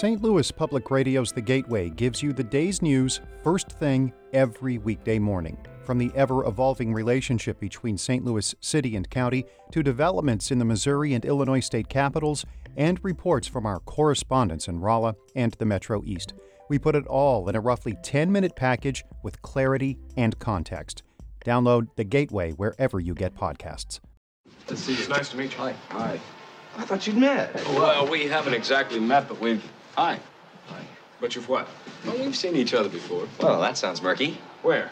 St. Louis Public Radio's The Gateway gives you the day's news first thing every weekday morning. From the ever evolving relationship between St. Louis City and County to developments in the Missouri and Illinois state capitals and reports from our correspondents in Rolla and the Metro East. We put it all in a roughly 10 minute package with clarity and context. Download The Gateway wherever you get podcasts. It's nice to meet you. Hi. Hi. I thought you'd met. Well, we haven't exactly met, but we've. Hi. Hi. But you've what? Well, we've seen each other before. Well, that sounds murky. Where?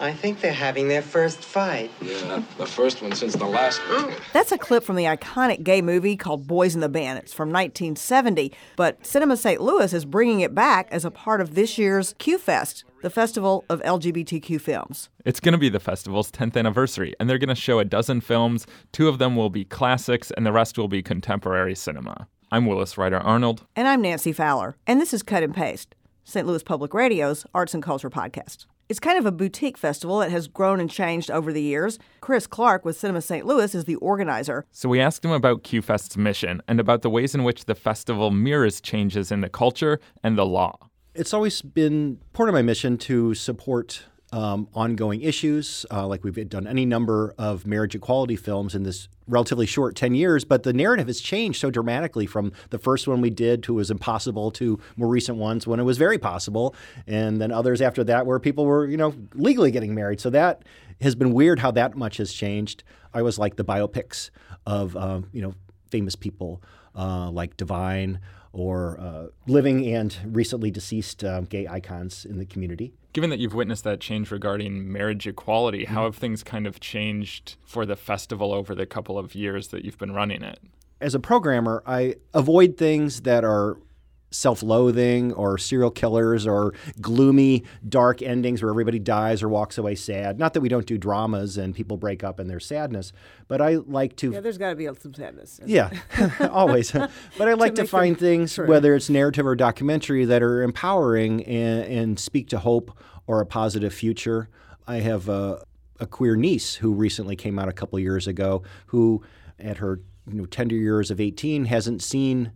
I think they're having their first fight. Yeah, the first one since the last oh. one. That's a clip from the iconic gay movie called Boys in the Band. It's from 1970, but Cinema St. Louis is bringing it back as a part of this year's Q Fest, the festival of LGBTQ films. It's going to be the festival's 10th anniversary, and they're going to show a dozen films. Two of them will be classics, and the rest will be contemporary cinema. I'm Willis Ryder Arnold. And I'm Nancy Fowler, and this is Cut and Paste, St. Louis Public Radio's arts and culture podcast. It's kind of a boutique festival that has grown and changed over the years. Chris Clark with Cinema St. Louis is the organizer. So we asked him about QFest's mission and about the ways in which the festival mirrors changes in the culture and the law. It's always been part of my mission to support um, ongoing issues. Uh, like we've done any number of marriage equality films in this relatively short 10 years, but the narrative has changed so dramatically from the first one we did to was impossible to more recent ones when it was very possible. And then others after that where people were, you know, legally getting married. So that has been weird how that much has changed. I was like the biopics of, uh, you know, famous people uh, like Divine or uh, living and recently deceased um, gay icons in the community. Given that you've witnessed that change regarding marriage equality, how have things kind of changed for the festival over the couple of years that you've been running it? As a programmer, I avoid things that are self loathing or serial killers or gloomy, dark endings where everybody dies or walks away sad. Not that we don't do dramas and people break up and there's sadness, but I like to. Yeah, there's got to be some sadness. Yeah, always. but I like to, make find things, true. whether it's narrative or documentary, that are empowering and, and speak to hope or a positive future. I have a, a queer niece who recently came out a couple years ago who, at her you know, tender years of 18, hasn't seen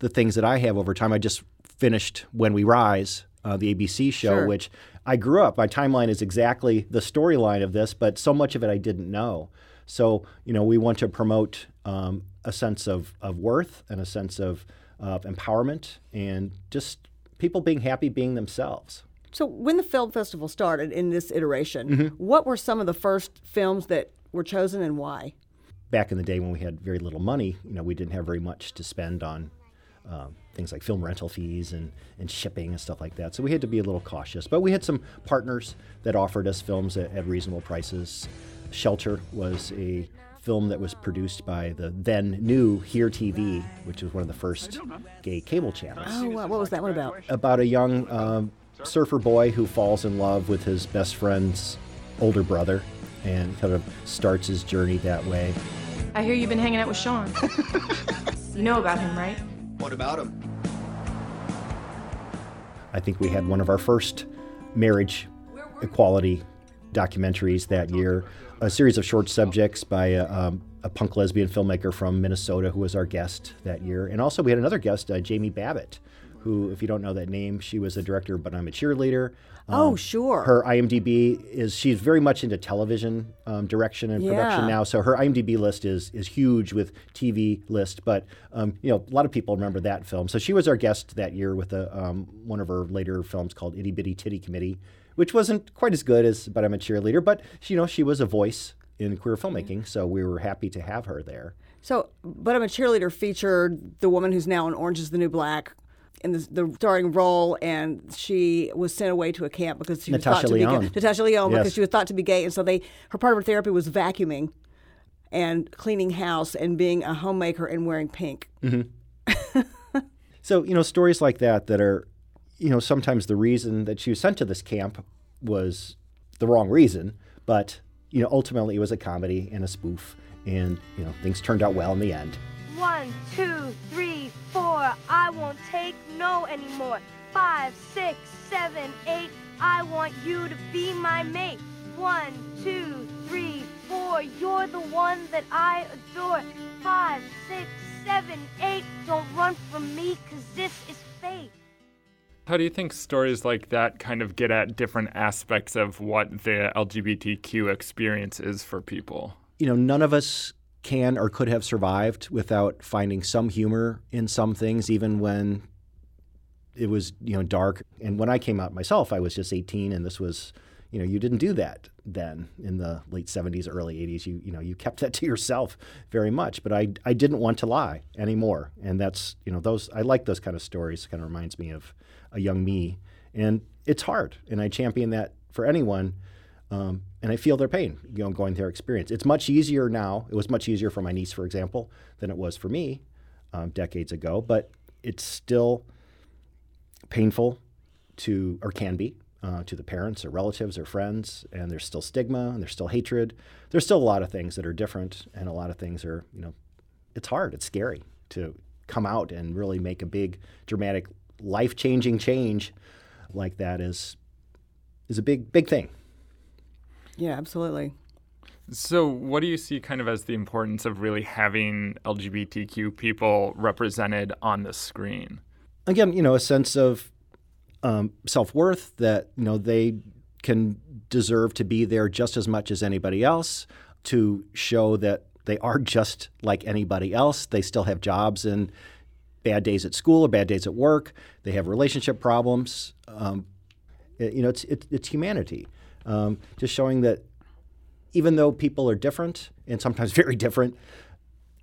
the things that I have over time. I just finished When We Rise, uh, the ABC show, Sure. which I grew up. My timeline is exactly the storyline of this, but so much of it I didn't know. So, you know, we want to promote um, a sense of, of worth and a sense of, of empowerment and just people being happy being themselves. So, when the film festival started in this iteration, Mm-hmm. what were some of the first films that were chosen and why? Back in the day when we had very little money, you know, we didn't have very much to spend on um, things like film rental fees and, and shipping and stuff like that. So we had to be a little cautious. But we had some partners that offered us films at, at reasonable prices. Shelter was a film that was produced by the then new Here TV, which was one of the first gay cable channels. Oh, wow. what was that one about? About a young um, surfer boy who falls in love with his best friend's older brother and kind of starts his journey that way. I hear you've been hanging out with Sean. you know about him, right? What about him? I think we had one of our first marriage equality documentaries that year, a series of short subjects by a, um, a punk lesbian filmmaker from Minnesota who was our guest that year. And also, we had another guest, uh, Jamie Babbit, who, if you don't know that name, she was a director, but I'm a cheerleader. Oh, sure. Her IMDb is she's very much into television um, direction and production Yeah. now. So her IMDb list is is huge with TV list. But um, you know, a lot of people remember that film. So she was our guest that year with a, um, one of her later films called Itty Bitty Titty Committee, which wasn't quite as good as But I'm a Cheerleader. But you know, she was a voice in queer filmmaking, so we were happy to have her there. So, But I'm a Cheerleader featured the woman who's now in Orange is the New Black in the, the starring role, and she was sent away to a camp because she was Natasha thought to be gay. Natasha Lyonne, because Yes. she was thought to be gay, and so they her part of her therapy was vacuuming and cleaning house and being a homemaker and wearing pink. Mm-hmm. So, you know, stories like that that are, you know, sometimes the reason that she was sent to this camp was the wrong reason, but, you know, ultimately it was a comedy and a spoof, and, you know, things turned out well in the end. One, two, three, four. I won't take no anymore. Five, six, seven, eight. I want you to be my mate. One, two, three, four. You're the one that I adore. Five, six, seven, eight. Don't run from me, cause this is fate. How do you think stories like that kind of get at different aspects of what the LGBTQ experience is for people? You know, none of us can or could have survived without finding some humor in some things, even when it was, you know, dark. And when I came out myself, I was just 18 and this was, you know, you didn't do that then in the late 70s, early 80s. You, you know, you kept that to yourself very much. But I, I didn't want to lie anymore. And that's, you know, those, I like those kind of stories. it Kind of reminds me of a young me. And it's hard. And I champion that for anyone. Um, and I feel their pain, you know, going their experience. It's much easier now. It was much easier for my niece, for example, than it was for me um, decades ago. But it's still painful to, or can be, uh, to the parents or relatives or friends. And there's still stigma and there's still hatred. There's still a lot of things that are different, and a lot of things are, you know, it's hard. It's scary to come out and really make a big, dramatic, life-changing change like that is is a big, big thing. Yeah, absolutely. So, what do you see kind of as the importance of really having LGBTQ people represented on the screen? Again, you know, a sense of um, self worth that, you know, they can deserve to be there just as much as anybody else, to show that they are just like anybody else. They still have jobs and bad days at school or bad days at work. They have relationship problems. Um, you know, it's, it, it's humanity. Um, just showing that even though people are different and sometimes very different,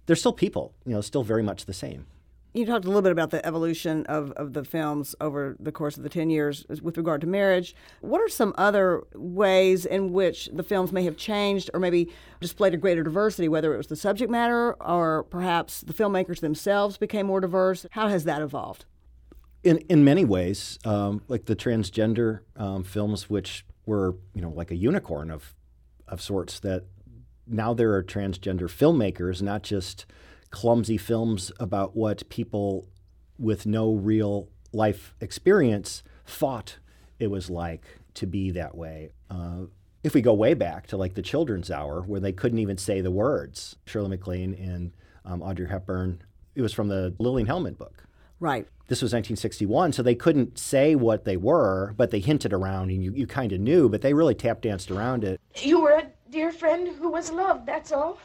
they're still people, you know, still very much the same. You talked a little bit about the evolution of, of the films over the course of the 10 years with regard to marriage. What are some other ways in which the films may have changed or maybe displayed a greater diversity, whether it was the subject matter or perhaps the filmmakers themselves became more diverse? How has that evolved? In, in many ways, um, like the transgender um, films, which were you know like a unicorn of of sorts, that now there are transgender filmmakers, not just clumsy films about what people with no real life experience thought it was like to be that way. Uh, if we go way back to like the Children's Hour, where they couldn't even say the words, Shirley MacLaine and um, Audrey Hepburn, it was from the Lillian Hellman book. Right. This was 1961, so they couldn't say what they were, but they hinted around and you, you kind of knew, but they really tap danced around it. You were a dear friend who was loved, that's all.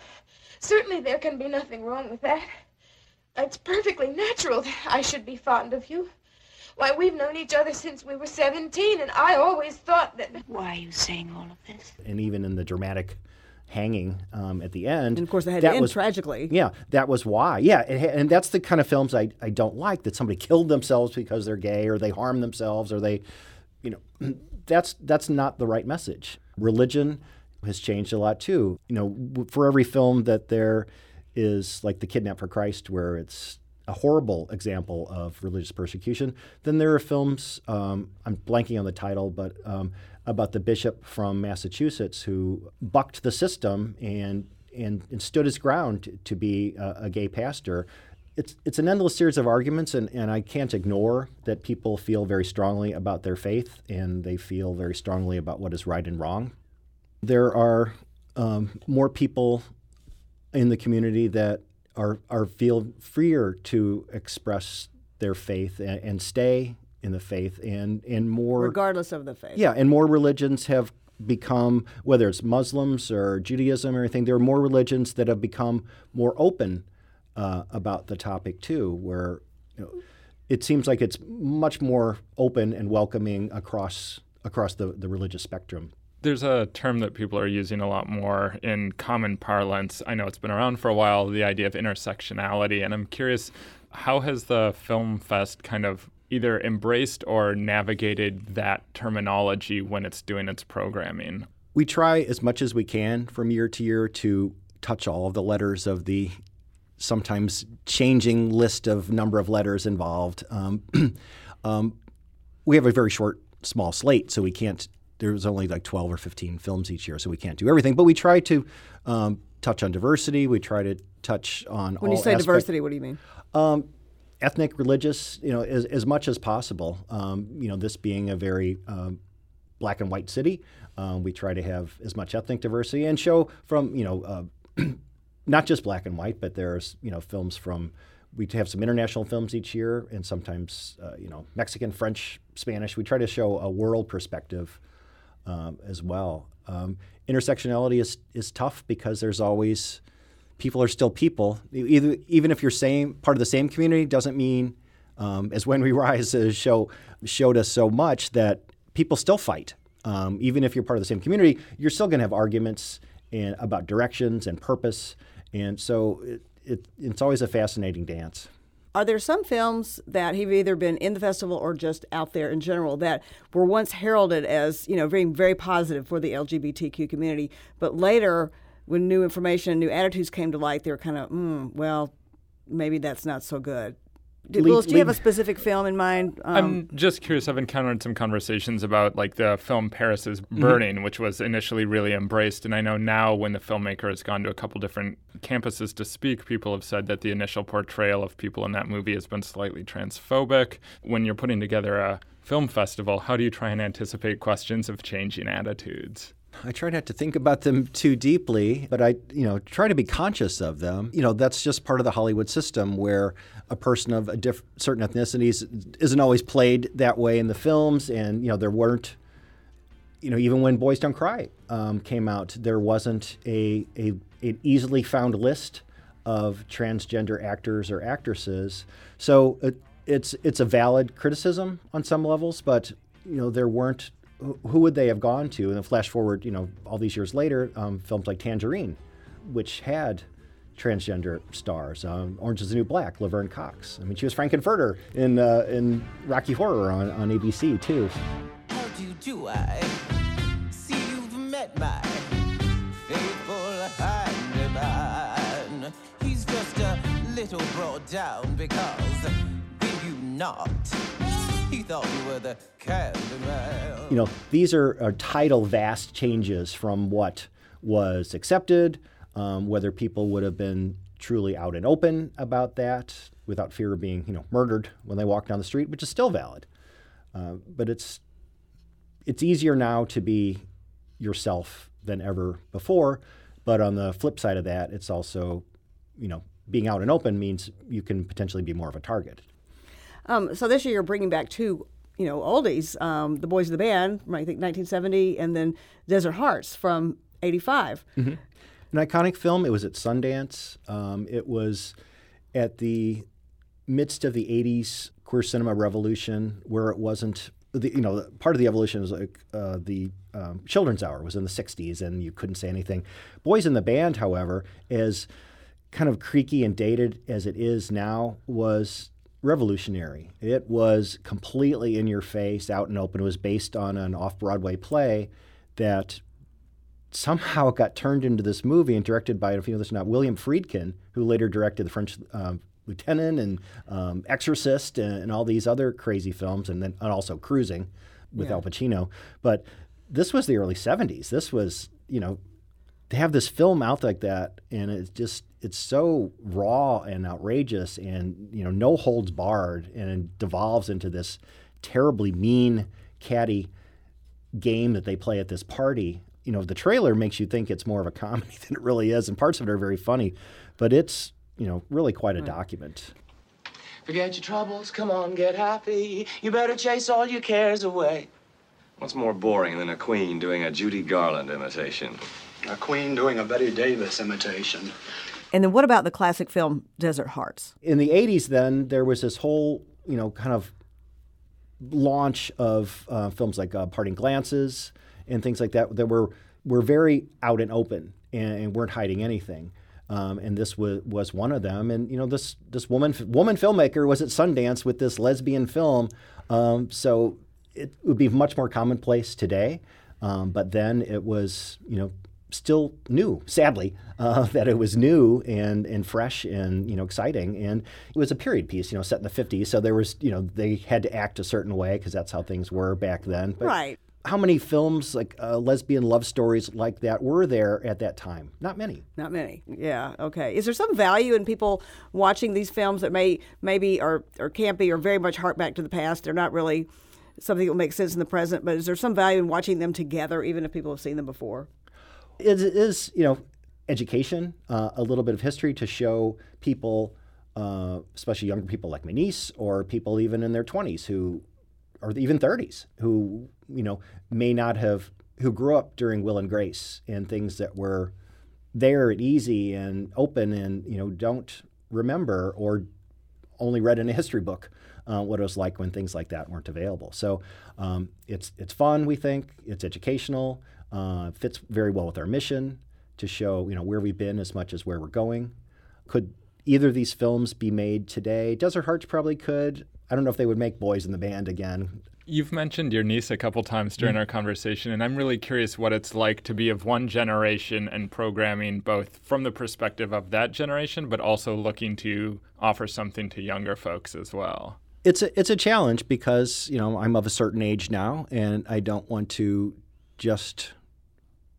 Certainly there can be nothing wrong with that. It's perfectly natural that I should be fond of you. Why, we've known each other since we were 17, and I always thought that. Why are you saying all of this? And even in the dramatic hanging um, at the end. And of course, they had that to end was, tragically. Yeah, that was why. Yeah, it, and that's the kind of films I, I don't like that somebody killed themselves because they're gay or they harm themselves or they, you know, that's that's not the right message. Religion has changed a lot too. You know, for every film that there is like the Kidnap for Christ, where it's a horrible example of religious persecution. Then there are films, um, I'm blanking on the title, but um, about the bishop from Massachusetts who bucked the system and and, and stood his ground to, to be a, a, gay pastor. It's, it's an endless series of arguments, and, and I can't ignore that people feel very strongly about their faith and they feel very strongly about what is right and wrong. There are um, more people in the community that are, are feel freer to express their faith and, and stay in the faith and and more regardless of the faith. Yeah, and more religions have become whether it's Muslims or Judaism or anything. There are more religions that have become more open uh, about the topic too, where you know, it seems like it's much more open and welcoming across across the, the religious spectrum. There's a term that people are using a lot more in common parlance. I know it's been around for a while, the idea of intersectionality. And I'm curious, how has the Film Fest kind of either embraced or navigated that terminology when it's doing its programming? We try as much as we can from year to year to touch all of the letters of the sometimes changing list of number of letters involved. Um, um, we have a very short, small slate, so we can't. There's only like 12 or 15 films each year, so we can't do everything. But we try to um, touch on diversity. We try to touch on. When you say aspect, diversity, what do you mean? Ethnic, religious, you know, as, as much as possible. Um, you know, this being a very um, black and white city, um, we try to have as much ethnic diversity and show from, you know, uh, not just black and white, but there's, you know, films from we have some international films each year, and sometimes uh, you know Mexican, French, Spanish. We try to show a world perspective um, as well. Um, intersectionality is is tough because there's always people are still people. Either, even if you're same part of the same community, doesn't mean um, as When We Rise uh, show showed us so much that people still fight. Um, even if you're part of the same community, you're still going to have arguments and about directions and purpose. And so it, it, it's always a fascinating dance. Are there some films that have either been in the festival or just out there in general that were once heralded as, you know, being very positive for the LGBTQ community, but later, when new information, and new attitudes came to light, they were kind of, mm, well, maybe that's not so good. Do, Willis, do you have a specific film in mind? Um, I'm just curious. I've encountered some conversations about like the film Paris is mm-hmm. Burning, mm-hmm. which was initially really embraced, and I know now when the filmmaker has gone to a couple different campuses to speak, people have said that the initial portrayal of people in that movie has been slightly transphobic. When you're putting together a film festival, how do you try and anticipate questions of changing attitudes? I try not to think about them too deeply, but I, you know, try to be conscious of them. You know, that's just part of the Hollywood system where a person of a diff- certain ethnicities isn't always played that way in the films, and you know, there weren't. You know, even when Boys Don't Cry um, came out, there wasn't a, a an easily found list of transgender actors or actresses. So it, it's it's a valid criticism on some levels, but you know, there weren't who would they have gone to? And then flash forward, you know, all these years later, um, films like Tangerine, which had transgender stars. Um, Orange is the New Black, Laverne Cox. I mean, she was Frank-N-Furter in uh, in Rocky Horror on, on ABC too. How do you do? I see you've met my faithful handyman. He's just a little brought down because you not he thought you were the Candyman. You know, these are, are tidal, vast changes from what was accepted, um, whether people would have been truly out and open about that without fear of being, you know, murdered when they walk down the street, which is still valid. Uh, but it's it's easier now to be yourself than ever before. But on the flip side of that, it's also, you know, being out and open means you can potentially be more of a target. Um, so this year you're bringing back two, you know, oldies, um, the Boys of the Band from I think 1970, and then Desert Hearts from '85. Mm-hmm. An iconic film. It was at Sundance. Um, it was at the midst of the '80s queer cinema revolution, where it wasn't. The, you know, part of the evolution is like uh, the um, children's hour was in the '60s, and you couldn't say anything. Boys in the Band, however, as kind of creaky and dated as it is now, was revolutionary. It was completely in your face, out and open. It was based on an off Broadway play that somehow got turned into this movie and directed by, if you know this or not, William Friedkin, who later directed The French um, Lieutenant and um, Exorcist and, and, all these other crazy films, and then and also Cruising with yeah. Al Pacino. But this was the early 70s. This was, you know, to have this film out like that, and it's just it's so raw and outrageous, and you know no holds barred, and it devolves into this terribly mean, catty game that they play at this party. You know, the trailer makes you think it's more of a comedy than it really is, and parts of it are very funny, but it's you know really quite a hmm. document. Forget your troubles, come on, get happy. You better chase all your cares away. What's more boring than a queen doing a Judy Garland imitation? A queen doing a Bette Davis imitation. And then what about the classic film Desert Hearts? In the 80s, then, there was this whole, you know, kind of launch of uh, films like uh, Parting Glances and things like that that were, were very out and open and, and weren't hiding anything. Um, and this was, was one of them. And you know, this this woman woman filmmaker was at Sundance with this lesbian film, um, so it would be much more commonplace today. Um, but then it was, you know, still new, sadly, uh, that it was new and, and fresh and you know exciting. And it was a period piece, you know, set in the 50s. So there was, you know, they had to act a certain way because that's how things were back then. But right. How many films like uh, lesbian love stories like that were there at that time? Not many. Not many. Yeah. Okay. Is there some value in people watching these films that may maybe are or can't be or very much hark back to the past? They're not really something that will make sense in the present. But is there some value in watching them together, even if people have seen them before? It is, you know, education, uh, a little bit of history to show people uh, especially younger people like my niece or people even in their 20s who, or even 30s, who you know may not have who grew up during Will and Grace and things that were there and easy and open and you know don't remember or only read in a history book uh, what it was like when things like that weren't available. So um, it's it's fun. We think it's educational. Uh, fits very well with our mission to show you know where we've been as much as where we're going. Could either of these films be made today? Desert Hearts probably could. I don't know if they would make Boys in the Band again. You've mentioned your niece a couple times during mm-hmm. our conversation, and I'm really curious what it's like to be of one generation and programming both from the perspective of that generation, but also looking to offer something to younger folks as well. It's a it's a challenge because you know I'm of a certain age now, and I don't want to just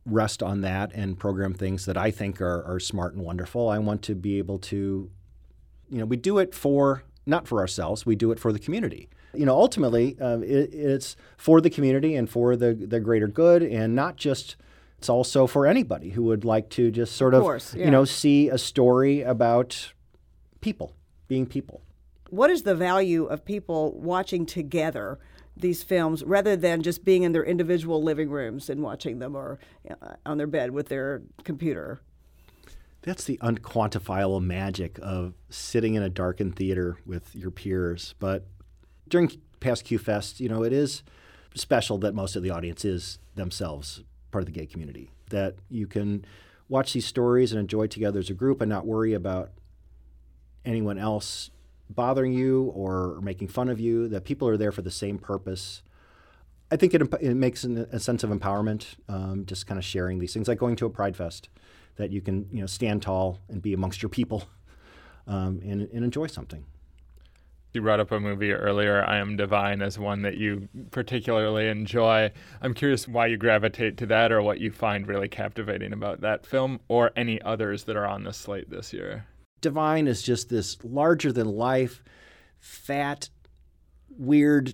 rest on that and program things that I think are, are smart and wonderful. I want to be able to, you know, we do it for not for ourselves. We do it for the community you know, ultimately, uh, it, it's for the community and for the, the greater good, and not just. It's also for anybody who would like to just sort of, course, yeah. you know, see a story about people being people. What is the value of people watching together these films rather than just being in their individual living rooms and watching them or uh, on their bed with their computer? That's the unquantifiable magic of sitting in a darkened theater with your peers. But during past Q Fest, you know, it is special that most of the audience is themselves part of the gay community. That you can watch these stories and enjoy together as a group and not worry about anyone else bothering you or making fun of you. That people are there for the same purpose. I think it, it makes an, a sense of empowerment, um, just kind of sharing these things, like going to a Pride Fest, that you can you know stand tall and be amongst your people um, and, and enjoy something. You brought up a movie earlier, I Am Divine, as one that you particularly enjoy. I'm curious why you gravitate to that or what you find really captivating about that film or any others that are on the slate this year. Divine is just this larger than life, fat, weird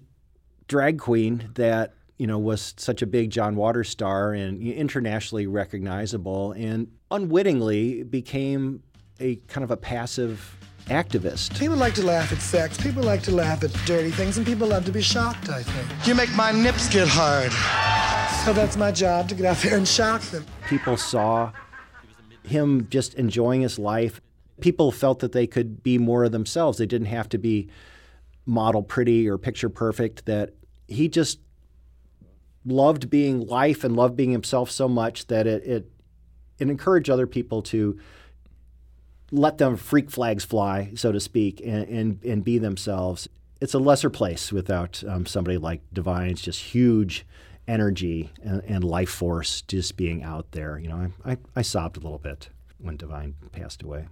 drag queen that you know was such a big John Waters star and internationally recognizable and unwittingly became a kind of a passive activist. People like to laugh at sex, people like to laugh at dirty things, and people love to be shocked, I think. You make my nips get hard. So that's my job to get out there and shock them. People saw him just enjoying his life. People felt that they could be more of themselves. They didn't have to be model pretty or picture perfect, that he just loved being life and loved being himself so much that it, it, it encouraged other people to let them freak flags fly, so to speak, and, and, and be themselves. It's a lesser place without um, somebody like Divine's just huge energy and, and, life force just being out there. You know, I, I, I sobbed a little bit when Divine passed away.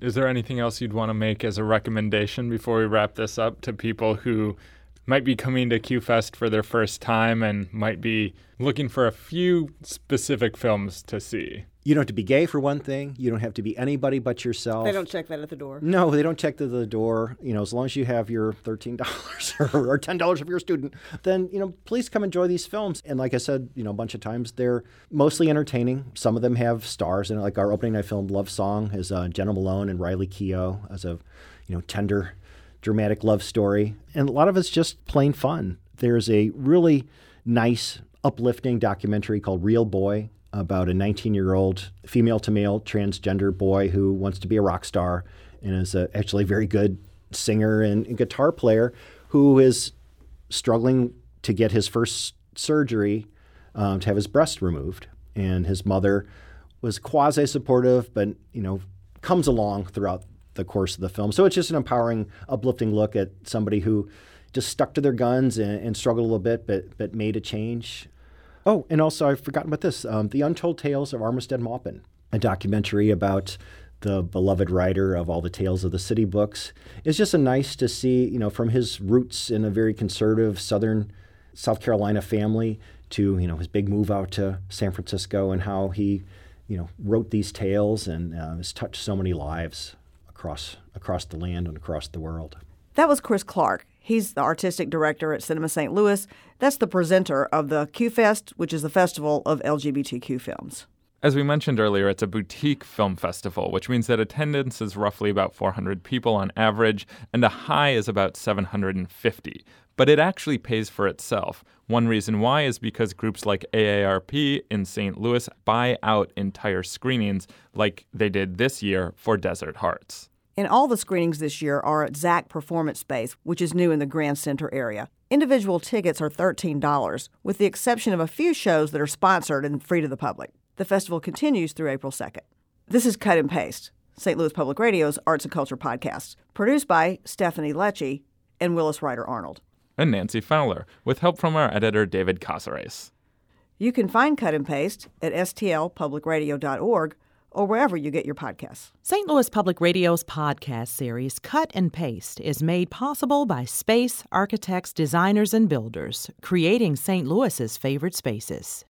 Is there anything else you'd want to make as a recommendation before we wrap this up to people who might be coming to QFest for their first time and might be looking for a few specific films to see? You don't have to be gay for one thing. You don't have to be anybody but yourself. They don't check that at the door. No, they don't check to the door. You know, as long as you have your thirteen dollars or ten dollars if you're a student, then you know, please come enjoy these films. And like I said, you know, a bunch of times they're mostly entertaining. Some of them have stars, and like our opening night film, Love Song, is uh, Jena Malone and Riley Keough as a you know tender, dramatic love story, and a lot of it's just plain fun. There's a really nice, uplifting documentary called Real Boy about a 19 year old female to male transgender boy who wants to be a rock star and is a, actually a very good singer and, and guitar player who is struggling to get his first surgery um, to have his breast removed. And his mother was quasi supportive, but you know comes along throughout the course of the film. So it's just an empowering, uplifting look at somebody who just stuck to their guns and, and struggled a little bit, but but made a change. Oh, and also I've forgotten about this: um, the Untold Tales of Armistead Maupin, a documentary about the beloved writer of all the Tales of the City books. It's just a nice to see, you know, from his roots in a very conservative Southern South Carolina family to you know his big move out to San Francisco and how he, you know, wrote these tales and uh, has touched so many lives across across the land and across the world. That was Chris Clark. He's the artistic director at Cinema St. Louis. That's the presenter of the Q Fest, which is the festival of LGBTQ films. As we mentioned earlier, it's a boutique film festival, which means that attendance is roughly about 400 people on average, and a high is about 750. But it actually pays for itself. One reason why is because groups like AARP in St. Louis buy out entire screenings, like they did this year for Desert Hearts. And all the screenings this year are at Zack Performance Space, which is new in the Grand Center area. Individual tickets are $13, with the exception of a few shows that are sponsored and free to the public. The festival continues through April 2nd. This is Cut and Paste, St. Louis Public Radio's Arts and Culture podcast, produced by Stephanie Lecci and Willis Ryder Arnold. And Nancy Fowler, with help from our editor David Casares. You can find Cut and Paste at stlpublicradio.org or wherever you get your podcasts. St. Louis Public Radio's podcast series, Cut and Paste, is made possible by space architects, designers, and builders, creating St. Louis's favorite spaces.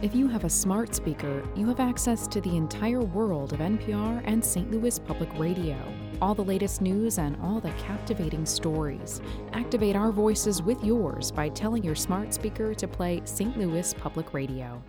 If you have a smart speaker, you have access to the entire world of NPR and St. Louis Public Radio. All the latest news and all the captivating stories. Activate our voices with yours by telling your smart speaker to play St. Louis Public Radio.